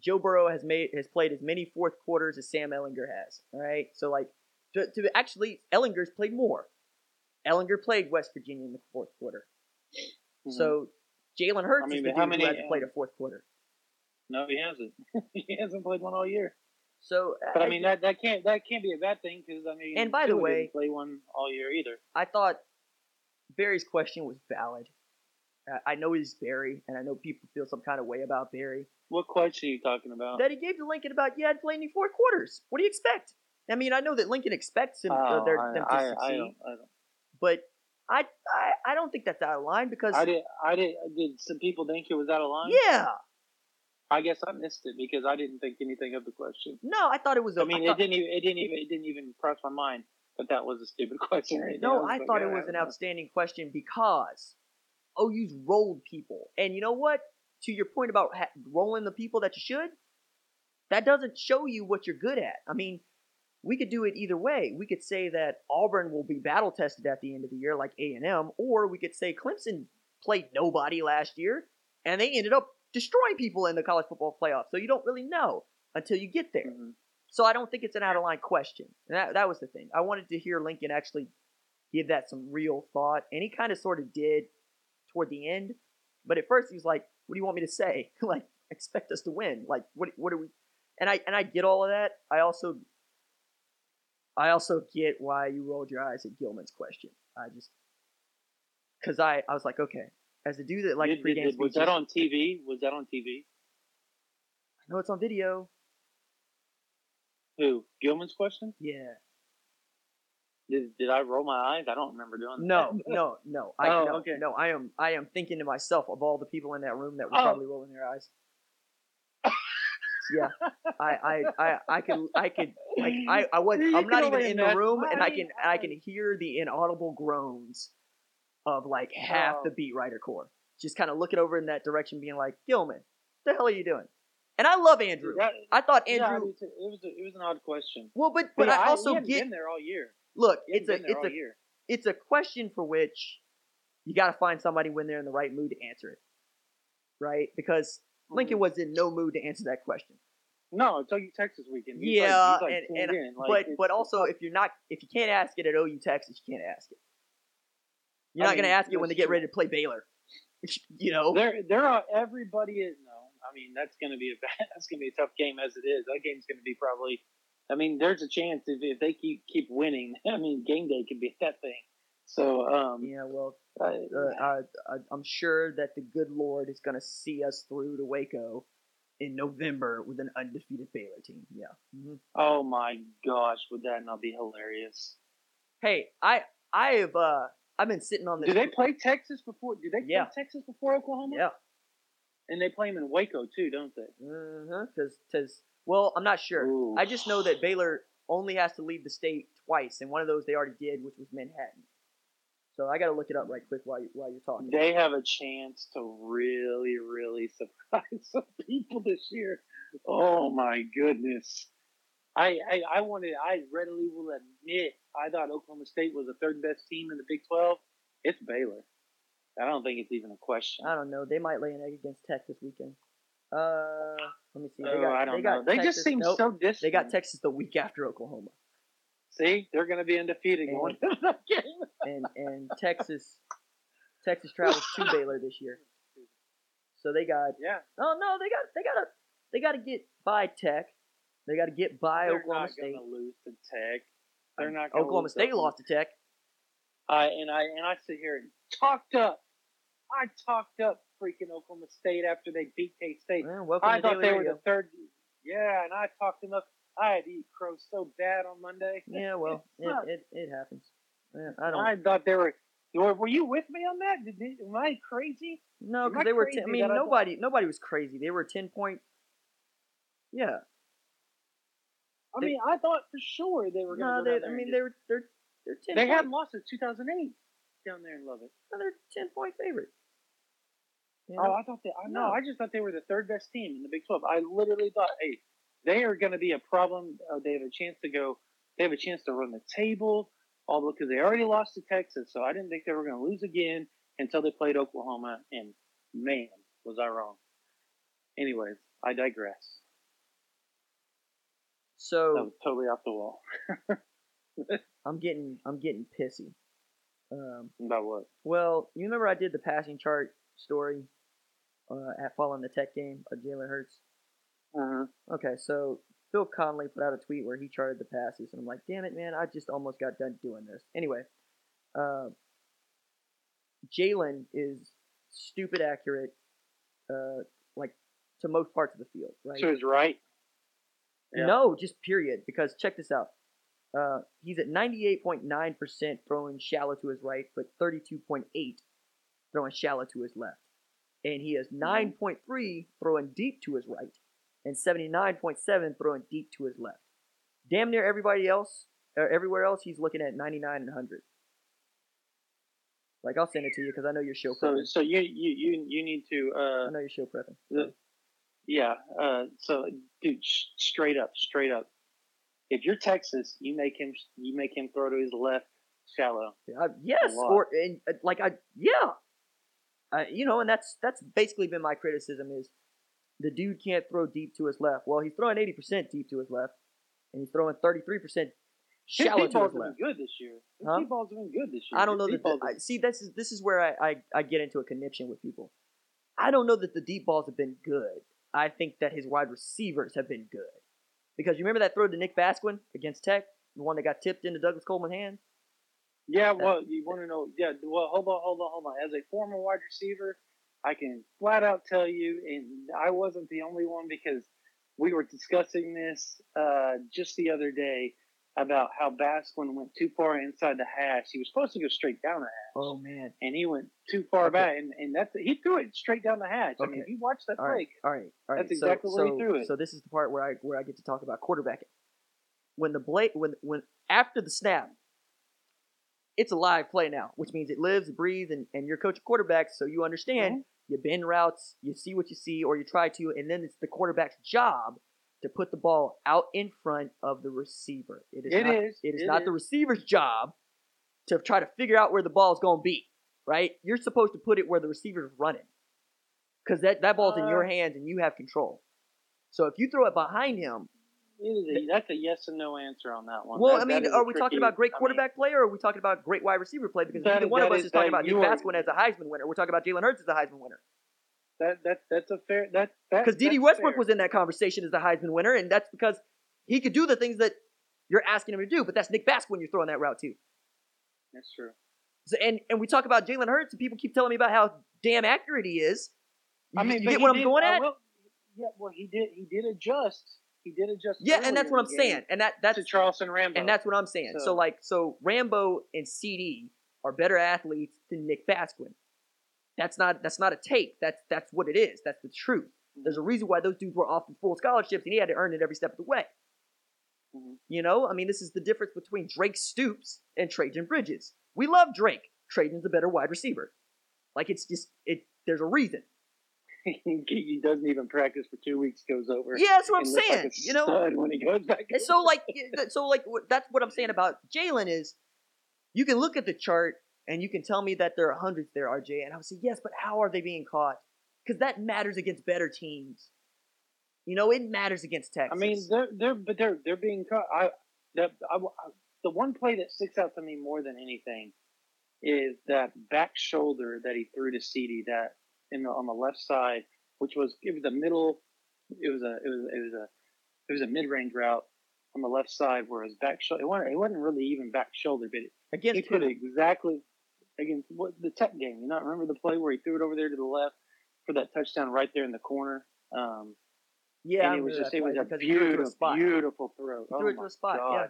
Joe Burrow has made has played as many fourth quarters as Sam Ehlinger has. All right, so like to, to actually Ehlinger's played more. Ehlinger played West Virginia in the fourth quarter, Mhm. so Jalen Hurts I mean, is the dude many- who hasn't played a fourth quarter. no, he hasn't. he hasn't played one all year. So, But I mean that that can't that can't be a bad thing because I mean. And by the way- didn't play one all year either. I thought Barry's question was valid. Uh, I know he's Barry, and I know people feel some kind of way about Barry. What question are you talking about? That he gave to Lincoln about you hadn't played any fourth quarters. What do you expect? I mean, I know that Lincoln expects him, uh, Oh, their, I, them to I, succeed, I don't, I don't. but I, I I don't think that's out of line because I did. I did. Did some people think it was out of line? yeah, I guess I missed it because I didn't think anything of the question. no, I thought it was. a- I mean, thought- it didn't even. It didn't even. It didn't even cross my mind that that was a stupid question. Right No. I thought like, it was an I outstanding question because oh, OU's rolled people, and you know what? To your point about ha- rolling the people that you should, that doesn't show you what you're good at. I mean, we could do it either way. We could say that Auburn will be battle tested at the end of the year, like A and M, or we could say Clemson played nobody last year, and they ended up destroying people in the college football playoff. So you don't really know until you get there. Mhm. So I don't think it's an out of line question. And that that was the thing. I wanted to hear Lincoln actually give that some real thought, and he kind of sort of did toward the end. But at first he was like, "What do you want me to say? like, expect us to win? Like, what what are we?" And I and I get all of that. I also I also get why you rolled your eyes at Gilman's question. I just because I I was like, okay, as a dude that likes did- pregame was that on TV? Was that on TV? I know it's on video. Who? Gilman's question? Yeah. Did, did I roll my eyes? I don't remember doing No, that. no, no. I Oh, no, okay. no. I am I am thinking to myself of all the people in that room that were Oh. probably rolling their eyes. yeah, I, I, I, I could, I could, like, I, I was, I'm not even in the room, and I- can, I can hear the inaudible groans of like half Oh. the beat writer core, just kind of looking over in that direction, being like, Gilman, what the hell are you doing? And I love Andrew. That- I thought yeah, I Andrew. do it was a, it was an odd question. well, but but Yeah, I also he get been there all year. look. It's a it's a year. it's a question for which you got to find somebody when they're in the right mood to answer it, right? Because Lincoln Mhm. was in no mood to answer that question. No, it's like Texas weekend. He's yeah, like, like and, and. Like, but but also if you're not if you can't ask it at OU Texas, you can't ask it. You're I not gonna ask it when they get ready to play Baylor. you know, There, there are everybody is no. I mean, that's going to be a bad, that's going to be a tough game as it is. That game's going to be probably. I mean, there's a chance if, if they keep keep winning. I mean, game day could be that thing. So, um, yeah. Well, uh, uh, I, I, I'm sure that the good Lord is gonna see us through to Waco in November with an undefeated Baylor team. Yeah. hmm oh my gosh, would that not be hilarious? Hey, I I have uh I've been sitting on this. Do they play Texas before? Do they play Yeah. Texas before Oklahoma? Yeah. and they play them in Waco too, don't they? Uh-huh, cause, 'cause- well, I'm not sure. Ooh. I just know that Baylor only has to leave the state twice, and one of those they already did, which was Manhattan. So I got to look it up right quick while you, while you're talking. They have a chance to really, really surprise some people this year. Oh my goodness. I, I, I wanted, I readily will admit, I thought Oklahoma State was the third best team in the Big 12. It's Baylor. I don't think it's even a question. I don't know. They might lay an egg against Tech this weekend. Uh, let me see. They Oh, got, I don't they know. They Texas, just seem nope, so distant. They got Texas the week after Oklahoma, See, they're going to be undefeated going into that game. and and Texas, Texas travels to Baylor this year. So they got Yeah, oh no, they got they got to they got to get by Tech. They got to get by they're Oklahoma not State. gonna lose to Tech. They're um, not. Gonna Oklahoma to State lost to Tech. I and I and I sit here and talked up. I talked up freaking Oklahoma State after they beat K State. Well, I thought they were the third. Yeah, and I talked them up. I had to eat crow so bad on Monday. Yeah, well, it, it, it happens. Yeah, I don't I thought they were. Were you with me on that? Did, am I crazy? no because they were. Ten, I mean, that I nobody nobody was crazy. They were ten point. Yeah, I They- mean, I thought for sure they were no, going they. to. I mean, they were they're they're ten. they point, hadn't lost since 2008 down there in Lubbock. no, they're ten point favorite. You Oh. I thought they. I No. know. I just thought they were the third best team in the Big 12. I literally thought, hey, they are going to be a problem. Uh, they have a chance to go. They have a chance to run the table, all because they already lost to Texas. So I didn't think they were going to lose again until they played Oklahoma. And man, was I wrong. Anyways, I digress. That so was totally off the wall. I'm getting I'm getting pissy. Um, About what? well, you remember I did the passing chart story uh, at following the Tech game of Jalen Hurts. Uh-huh. Okay, so Phil Conley put out a tweet where he charted the passes, and I'm like, damn it, man, I just almost got done doing this. Anyway, uh, Jalen is stupid accurate, uh, like to most parts of the field, right? So he's right. Yeah. No, just period. Because check this out. Uh, he's at 98.9% throwing shallow to his right, but 32.8 throwing shallow to his left. And he is 9.3 throwing deep to his right, and 79.7 throwing deep to his left. Damn near everybody else, or everywhere else, he's looking at 99 and 100. Like I'll send it to you because I know your show So prepping. so you you you, you need to. Uh, I know your show prepping. The- Yeah. Uh, so, dude, sh- straight up, straight up. If you're Texas, you make him you make him throw to his left shallow. Uh, yes, or and uh, like I yeah, uh, you know, and that's that's basically been my criticism is the dude can't throw deep to his left. Well, he's throwing eighty percent deep to his left, and he's throwing thirty three percent His shallow deep to balls his have been left. good this year. His Huh? deep balls have been good this year. I don't His know that. The, I, see, this is this is where I, I I get into a conniption with people. I don't know that the deep balls have been good. I think that his wide receivers have been good because you remember that throw to Nick Basquin against Tech, the one that got tipped into Douglas Coleman's hand. yeah, well, you want to know? Yeah, well, hold on, hold on, hold on. As a former wide receiver, I can flat out tell you, and I wasn't the only one because we were discussing this uh, just the other day about how Basquin went too far inside the hash. He was supposed to go straight down the hash. Oh man! and he went too far Okay. back, and, and that's he threw it straight down the hatch. I mean, Okay. if you watch that All play, right, all right, all right. That's so, exactly where he threw it. So this is the part where I where I get to talk about quarterbacking. When the blade when when after the snap, it's a live play now, which means it lives, breathes, and, and you're coaching quarterbacks, so you understand Mm-hmm. you bend routes, you see what you see, or you try to, and then it's the quarterback's job to put the ball out in front of the receiver. It is It not, is, It is it not the receiver's job to try to figure out where the ball is going to be. Right? You're supposed to put it where the receiver's running because that, that ball's in your Uh, hands and you have control. So if you throw it behind him, is a, that's a yes and no answer on that one. well, That- I mean, are we talking about great I mean, quarterback play or are we talking about great wide receiver play? Because That neither one of us is- is talking about Nick Basquin as a Heisman winner. We're talking about Jalen Hurts as a Heisman winner. That that that's a fair that that Because Dede Westbrook fair. was in that conversation as the Heisman winner, and that's because he could do the things that you're asking him to do. But that's Nick Basquin you're throwing that route to. That's true. So, and and we talk about Jalen Hurts, and people keep telling me about how damn accurate he is. You, I mean, you get what I'm did- going at? will- yeah, well, he did he did adjust. He did adjust. yeah, and that's what I'm saying, and that that's to Charleston Rambo. and that's what I'm saying. So, So- like, so Rambo and CD are better athletes than Nick Basquin. That's not that's not a take. That's that's what it is. That's the truth. There's a reason why those dudes were offered full scholarships, and he had to earn it every step of the way. Mhm. You know, I mean, this is the difference between Drake Stoops and Trajan Bridges. We love Drake. Trajan's a better wide receiver. Like it's just it. There's a reason. he doesn't even practice for two weeks. Goes over. Yeah, that's what I'm saying. Like you know, when he goes back. And so like so like that's what I'm saying about Jalen is you can look at the chart and you can tell me that there are hundreds there, RJ, and I would say yes, but how are they being caught? Because that matters against better teams. You know, it matters against Texas. I mean, they're they're but they're they're being caught. I, that, I, the one play that sticks out to me more than anything is that back shoulder that he threw to CD. That in the on the left side, which was it was a middle, it was a it was it was a it was a mid range route on the left side where his back shoulder. It wasn't, it wasn't really even back shoulder, but it, he Against put who? it exactly against what the Tech game. You not remember the play where he threw it over there to the left for that touchdown right there in the corner. Um, Yeah, and it was just it was a because he threw it to a beautiful, beautiful throw. He threw oh it to a spot, yeah. God.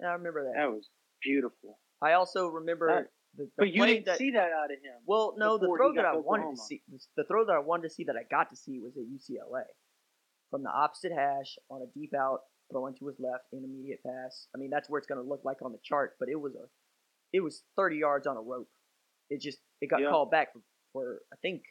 Yeah, I remember that. That was beautiful. I also remember That- the, the But you didn't that. see that out of him. well, no, the throw that I to wanted to see, the throw that I wanted to see that I got to see was at UCLA, from the opposite hash on a deep out, throwing to his left, intermediate pass. I mean, that's where it's going to look like on the chart, but it was a, it was 30 yards on a rope. It just it got Yeah. called back for, for I think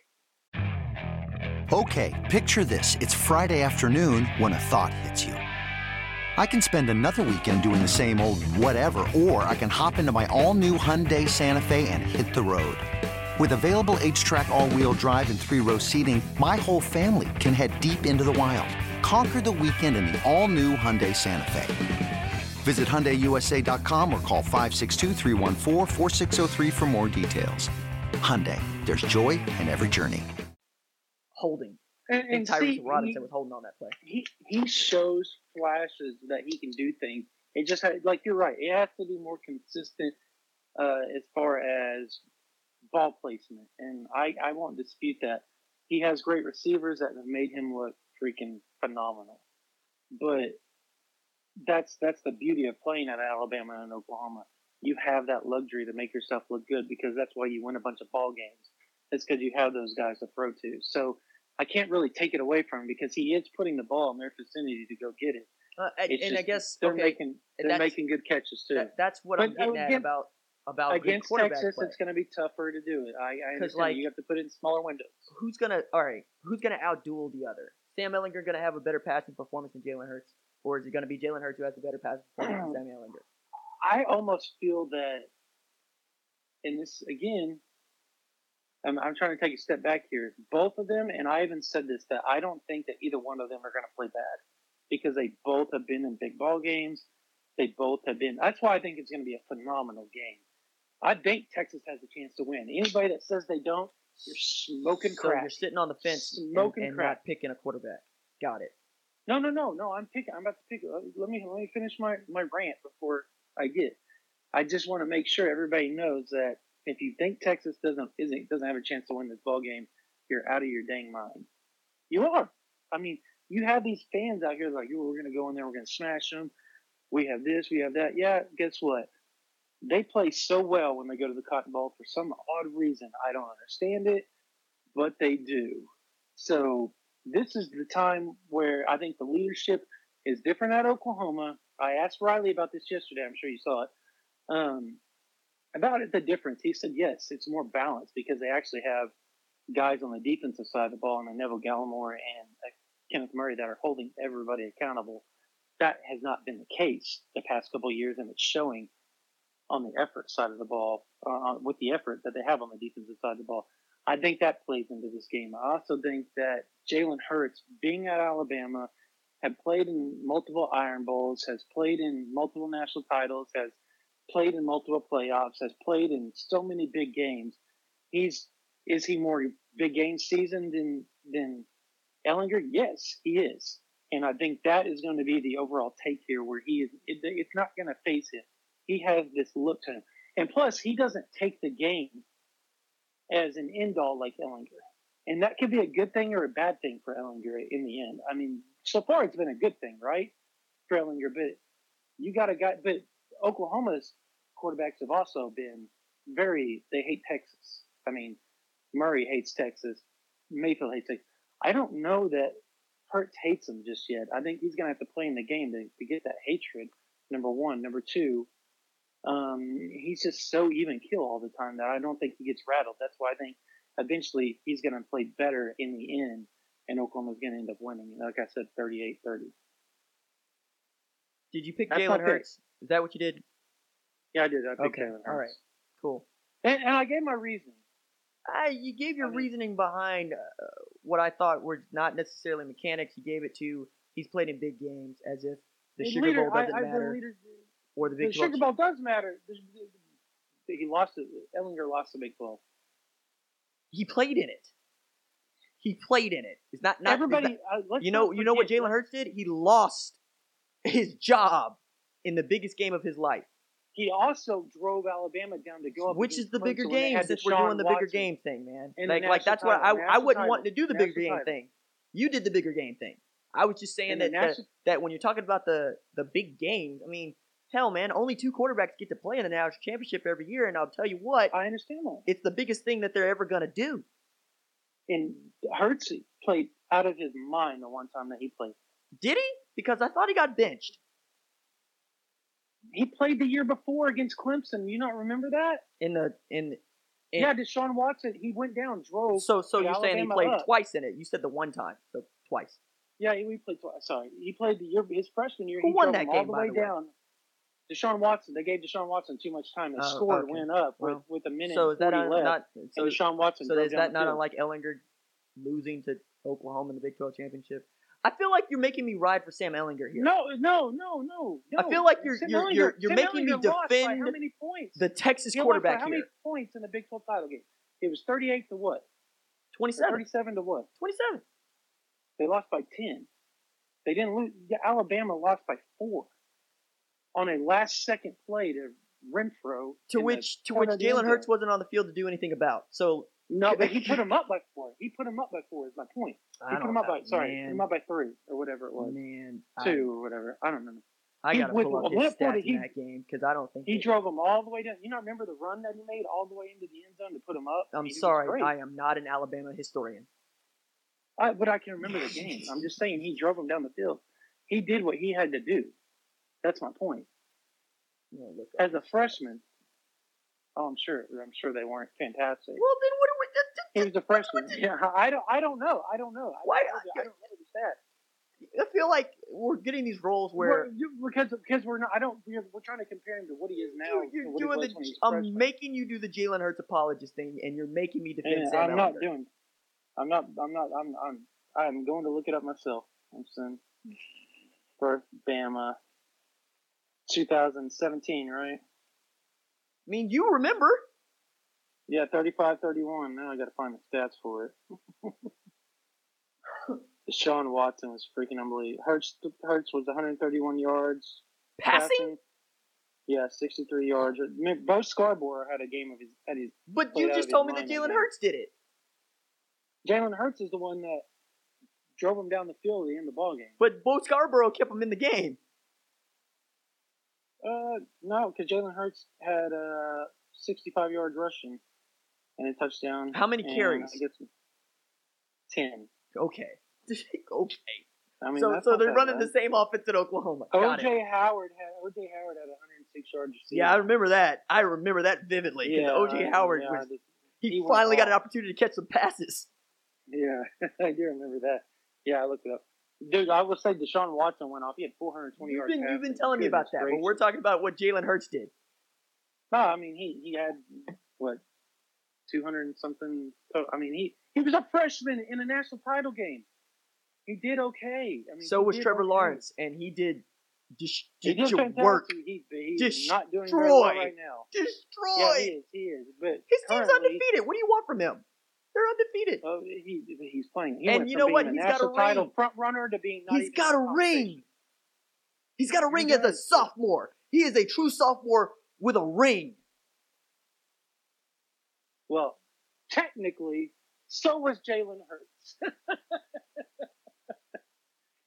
Okay, picture this. It's Friday afternoon when a thought hits you. I can spend another weekend doing the same old whatever, or I can hop into my all new Hyundai Santa Fe and hit the road. With available HTRAC, all wheel drive, and three row seating, my whole family can head deep into the wild. Conquer the weekend in the all new Hyundai Santa Fe. Visit HyundaiUSA.com or call 562-314-4603 for more details. Hyundai, there's joy in every journey. holding. And, I and Tyrese see, Robinson was holding on that play. he, he he shows flashes that he can do things. It just had, like you're right. It has to be more consistent uh, as far as ball placement, and I I won't dispute that. He has great receivers that have made him look freaking phenomenal, but that's that's the beauty of playing at Alabama and Oklahoma. You have that luxury to make yourself look good because that's why you win a bunch of ball games. It's because you have those guys to throw to. So I can't really take it away from him because he is putting the ball in their vicinity to go get it. Uh, and and I guess they're okay, making they're making good catches too. that, that's what I'm But, getting at about about Against Texas, play. it's going to be tougher to do it. I, I understand. like- you have to put it in smaller windows. who's gonna all right? Who's gonna outduel the other? Sam Ehlinger gonna have a better passing performance than Jalen Hurts, or is it gonna be Jalen Hurts who has a better passing performance than Sam Ehlinger? I almost feel that, and this again, I'm, I'm trying to take a step back here. Both of them, and I even said this, that I don't think that either one of them are going to play bad because they both have been in big ball games. They both have been. That's why I think it's going to be a phenomenal game. I think Texas has a chance to win. Anybody that says they don't, you're smoking So crack. you're sitting on the fence Smoking and crack. not picking a quarterback. Got it. No, no, no, no. I'm picking. I'm about to pick. Let me let me finish my my rant before I get. I just want to make sure everybody knows that if you think Texas doesn't isn't doesn't have a chance to win this ball game, you're out of your dang mind. You are. I mean, you have these fans out here like, "Yo, we're going to go in there, we're going to smash them. We have this, we have that." Yeah, guess what? They play so well when they go to the Cotton Bowl for some odd reason. I don't understand it, but they do. So this is the time where I think the leadership is different at Oklahoma. I asked Riley about this yesterday. I'm sure you saw it. Um, about it, the difference. He said, yes, it's more balanced because they actually have guys on the defensive side of the ball and Neville Gallimore and uh, Kenneth Murray that are holding everybody accountable. That has not been the case the past couple years, and it's showing on the effort side of the ball uh, with the effort that they have on the defensive side of the ball. I think that plays into this game. I also think that Jalen Hurts, being at Alabama, had played in multiple Iron Bowls, has played in multiple national titles, has played in multiple playoffs, has played in so many big games. He's is he more big game seasoned than than Ehlinger? Yes, he is, and I think that is going to be the overall take here, where he is. It, it's not going to face him. He has this look to him, and plus, he doesn't take the game as an end all like Ehlinger. And that could be a good thing or a bad thing for Ehlinger in the end. I mean, so far it's been a good thing, right? For Ehlinger, but you got a guy, but Oklahoma's quarterbacks have also been very, they hate Texas. I mean, Murray hates Texas. Mayfield hates Texas. I don't know that Hurts hates him just yet. I think he's going to have to play in the game to, to get that hatred, number one. Number two, um, he's just so even kill all the time that I don't think he gets rattled. That's why I think eventually he's going to play better in the end, and Oklahoma's going to end up winning. Like I said, 38 30. Did you pick That's Jalen my pick. Hurts? Is that what you did? Yeah, I did. I picked Okay. Jalen All right. Cool. And, and I gave my reason. I, you gave your I mean- reasoning behind uh, what I thought were not necessarily mechanics. You gave it to he's played in big games, as if the The Sugar leader- Bowl doesn't I- I- the matter, leader- or the The Big 12. Sugar Bowl does matter. The- the- He lost it. Ehlinger lost the Big 12. He played in it. He played in it. It's not not Everybody, uh, not- let's you know, you know what Jalen Hurts did? He lost his job in the biggest game of his life, He also drove Alabama down to go up, which is the bigger Clemson when they game. Since we're doing the bigger Watson. game thing, man. The Like, like that's what I title, I wouldn't title, want to do the bigger game title. thing. You did the bigger game thing. I was just saying In the that, that national- that when you're talking about the the big game, I mean, hell, man, only two quarterbacks get to play in the national championship every year, and I'll tell you what, I understand that. it's the biggest thing that they're ever gonna do. And Hurts played out of his mind the one time that he played. Did he? Because I thought he got benched He played the year before against Clemson. You not remember that? in the in. in yeah, Deshaun Watson. He went down, drove. so so you're saying he played up. twice in it? You said the one time, so twice. Yeah, he we played twice. Sorry, he played the year his freshman year. Who he won that game, by the way? down. Deshaun Watson. They gave Deshaun Watson too much time. The Oh, score okay. went up Well, with, with a minute. So is that and 40 un- left. not? So, and Deshaun Watson. so is that not unlike Ehlinger losing to Oklahoma in the Big 12 championship? I feel like you're making me ride for Sam Ehlinger here. No, no, no, no. I feel like you're- Sam you're- Ehlinger- you're- you're making me Ehlinger by defend how many points? The Texas He lost by quarterback how many here, points in the Big 12 title game? It was 38 to what? Or 27, 37 to what? 27. They lost by 10. They didn't lose. yeah, Alabama lost by four on a last second play to Renfrow. To which to which of the end Jalen Hurts wasn't on the field to do anything about. So No, but he put him up by four. He put him up by four. Is my point. I He put don't him up by sorry, man. put him up by three or whatever it was, Man, two or whatever. I don't remember. I, I He gotta went- pull up his stats he- in that game because I don't think He drove him all the way down. You not remember the run that he made all the way into the end zone to put him up? I I'm was sorry. I am not an Alabama historian. I, but I can remember the game. I'm just saying he drove him down the field. He did what he had to do. That's my point. As a freshman, oh, I'm sure. I'm sure they weren't fantastic. Well, then what are we? that- that- He was a freshman. Yeah, I don't. I don't know. I don't know. I, Why- I, don't- I don't know. I feel like we're getting these roles where you- because because we're not. I don't. We're, we're trying to compare him to what he is now. you, to are doing the. when he was I'm making you do the Jalen Hurts apologist thing, and you're making me defend And Sam I'm not doing. I'm not. I'm not. I'm. I'm. I'm going to look it up myself. I'm saying. For Bama. 2017, right? I mean, you remember? Yeah, 35 31. Now I got to find the stats for it. Deshaun Watson was freaking unbelievable. Hurts, Hurts was 131 yards. Passing? Yeah, 63 yards. Bo Scarborough had a game of his. Had his But you just told me that Jalen Hurts did it. Jalen Hurts is the one that drove him down the field at the end of the ball game. But Bo Scarborough kept him in the game. Uh, no, because Jalen Hurts had uh 65 yards rushing and a touchdown. How many carries? I guess ten. Okay. okay. I mean, so so they're running bad. the same offense at Oklahoma. Got it. OJ Howard had OJ Howard had 106 yards. Yeah, I remember that. I remember that vividly. Yeah, OJ Howard yeah, was he, he finally got an opportunity to catch some passes. Yeah, I do remember that. Yeah, I looked it up. Dude, I would say Deshaun Watson went off. He had 420 You've yards. been you've been telling me about that, but we're talking about what Jalen Hurts did. No, I mean he he had what 200 and something. I mean he he was a freshman in a national title game. He did okay. I mean, so was Trevor okay. Lawrence, and he did dis- did your fantastic. work. He, he's not doing very Destroy. well right now. Destroy. Yeah, he is. He is. But His team's undefeated. What do you want from him? They're undefeated. Oh, he he's playing. He And you know what? He's got a title ring. front runner to being He's got a in the conversation. ring. He's got a ring as a sophomore. He is a true sophomore with a ring. Well, technically, so was Jalen Hurts.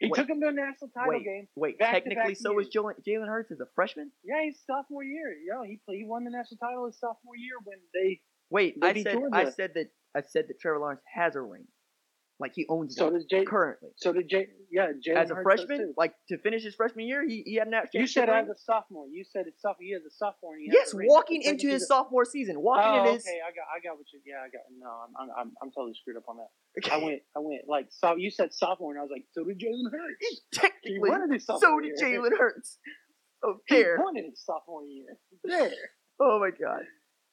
he Wait. took him to a national title Wait, game. wait. Technically, so was years. Jalen, Jalen Hurts as a freshman. Yeah, he's sophomore year. Yeah, he he won the national title his sophomore year when they. Wait, They I said I said that I said that Trevor Lawrence has a ring, like he owns So it does Jay. currently. So did Jay. Yeah, Jalen As a Hurts freshman, like to finish his freshman year, he, he had an You said ring. as a sophomore. You said it's sophomore. He is a sophomore. And he yes, walking into his sophomore season, walking Oh, in his. okay. I got. I got what you. Yeah, I got. No, I'm. I'm. I'm, I'm totally screwed up on that. Okay. I went. I went like so. You said sophomore, and I was like, so did Jalen Hurts. Technically, so did. Jalen Hurts. Oh, He there. wanted his sophomore year. There. Oh my god.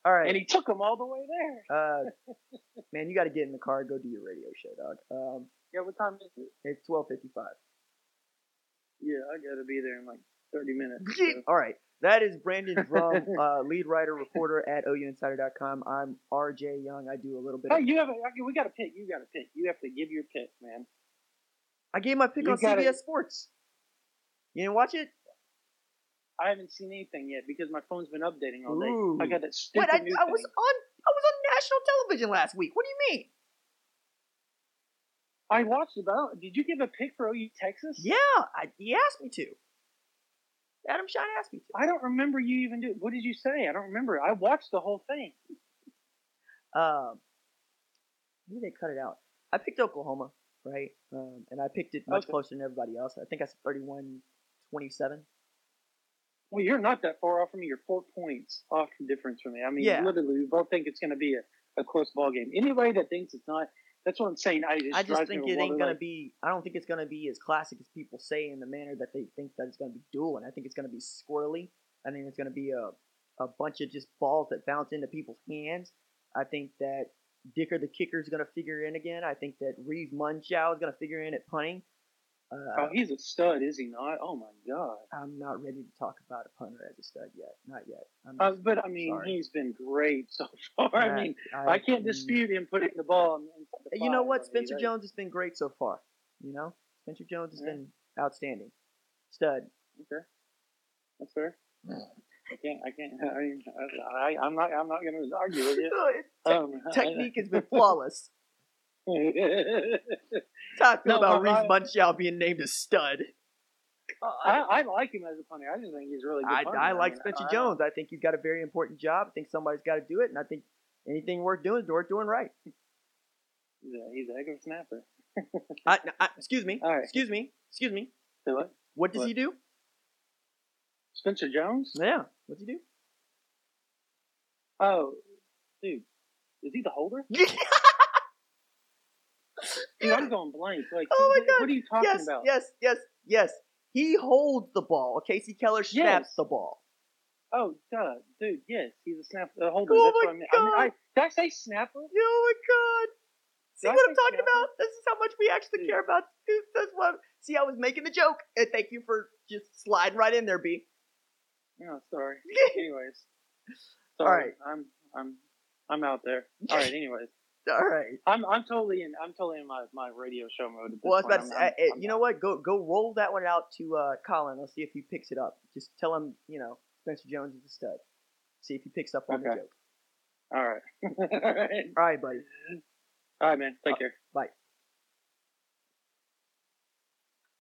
All right. And he took him all the way there. Uh, man, you got to get in the car, go do your radio show, dog. Um, Yeah, what time is it? it's twelve fifty-five. Yeah, I gotta be there in like thirty minutes. so. All right. That is Brandon Drumm, uh, lead writer, reporter at OUinsider.com. I'm RJ Young. I do a little bit. Hey, Of, you have a, we got to pick. You got to pick. You have to give your pick, man. I gave my pick you on gotta- CBS Sports. You didn't watch it? I haven't seen anything yet because my phone's been updating all day. Ooh. I got that stupid What? I, new I was thing. on. I was on national television last week. What do you mean? I watched about. Did you give a pick for OU Texas? Yeah, I, he asked me to. Adam Schein asked me to. I don't remember you even do. What did you say? I don't remember. I watched the whole thing. Um, maybe they cut it out. I picked Oklahoma, right? Um, and I picked it much Okay. closer than everybody else. I think I said 31 27. Well, you're not that far off from me. You're four points off in difference from me. I mean, Yeah. literally, we both think it's going to be a, a close ball game. Anybody that thinks it's not, that's what I'm saying. I just, I just think it ain't gonna be. I don't think it's gonna be as classic as people say in the manner that they think that it's gonna be dueling. I think it's gonna be squirrely. I think it's gonna be a a bunch of just balls that bounce into people's hands. I think that Dicker the kicker is gonna figure in again. I think that Reeve Mundschau is gonna figure in at punting. Uh, Oh, he's a stud, is he not? Oh my god. I'm not ready to talk about a punter as a stud yet. Not yet. Uh, but I mean, sorry. he's been great so far. I mean, I, can't dispute him putting the ball. In, the You know what? Spencer that- Jones has been great so far. You know, Spencer Jones has Yeah. been outstanding. Stud. Okay, that's fair. I can't. I can't. I mean, I, I, I'm not. I'm not going to argue with you. Te- Um, technique has been flawless. I, Talk No, about Reese Mundschau being named a stud. I like him as a punter. I just think he's really good. I. I like mean, Spencer Jones. I think he's got a very important job. I think somebody's got to do it, and I think anything worth doing is worth doing right. He's a, he's a heck of a snapper. I, I, excuse me. Right. Excuse me. Excuse me. Say what? What does What? he do? Spencer Jones? Yeah. What's he do? Oh, dude, is he the holder? Dude, I'm going blank. Like, Oh my what, God. what are you talking yes, about? yes, yes, yes. He holds the ball. Casey Keller snaps Yes. the ball. Oh, duh, dude. Yes, he's a snap uh, holder. Oh That's my what I mean. I mean, I, God. did I say snapper? Oh my god. See Did what I'm talking snapper? about? This is how much we actually Dude. care about. Dude, that's what. See, I was making the joke, and thank you for just sliding right in there, B. No, sorry. anyways, All sorry. right. I'm I'm I'm out there. All right. Anyways, All right. I'm I'm totally in I'm totally in my, my radio show mode. Well, I was about to say, I'm- uh, uh, I'm you know what? Go go roll that one out to uh, Colin. Let's see if he picks it up. Just tell him, you know, Spencer Jones is a stud. See if he picks up on the joke. All right. All right. All right, buddy. All right, man. Take care. Bye.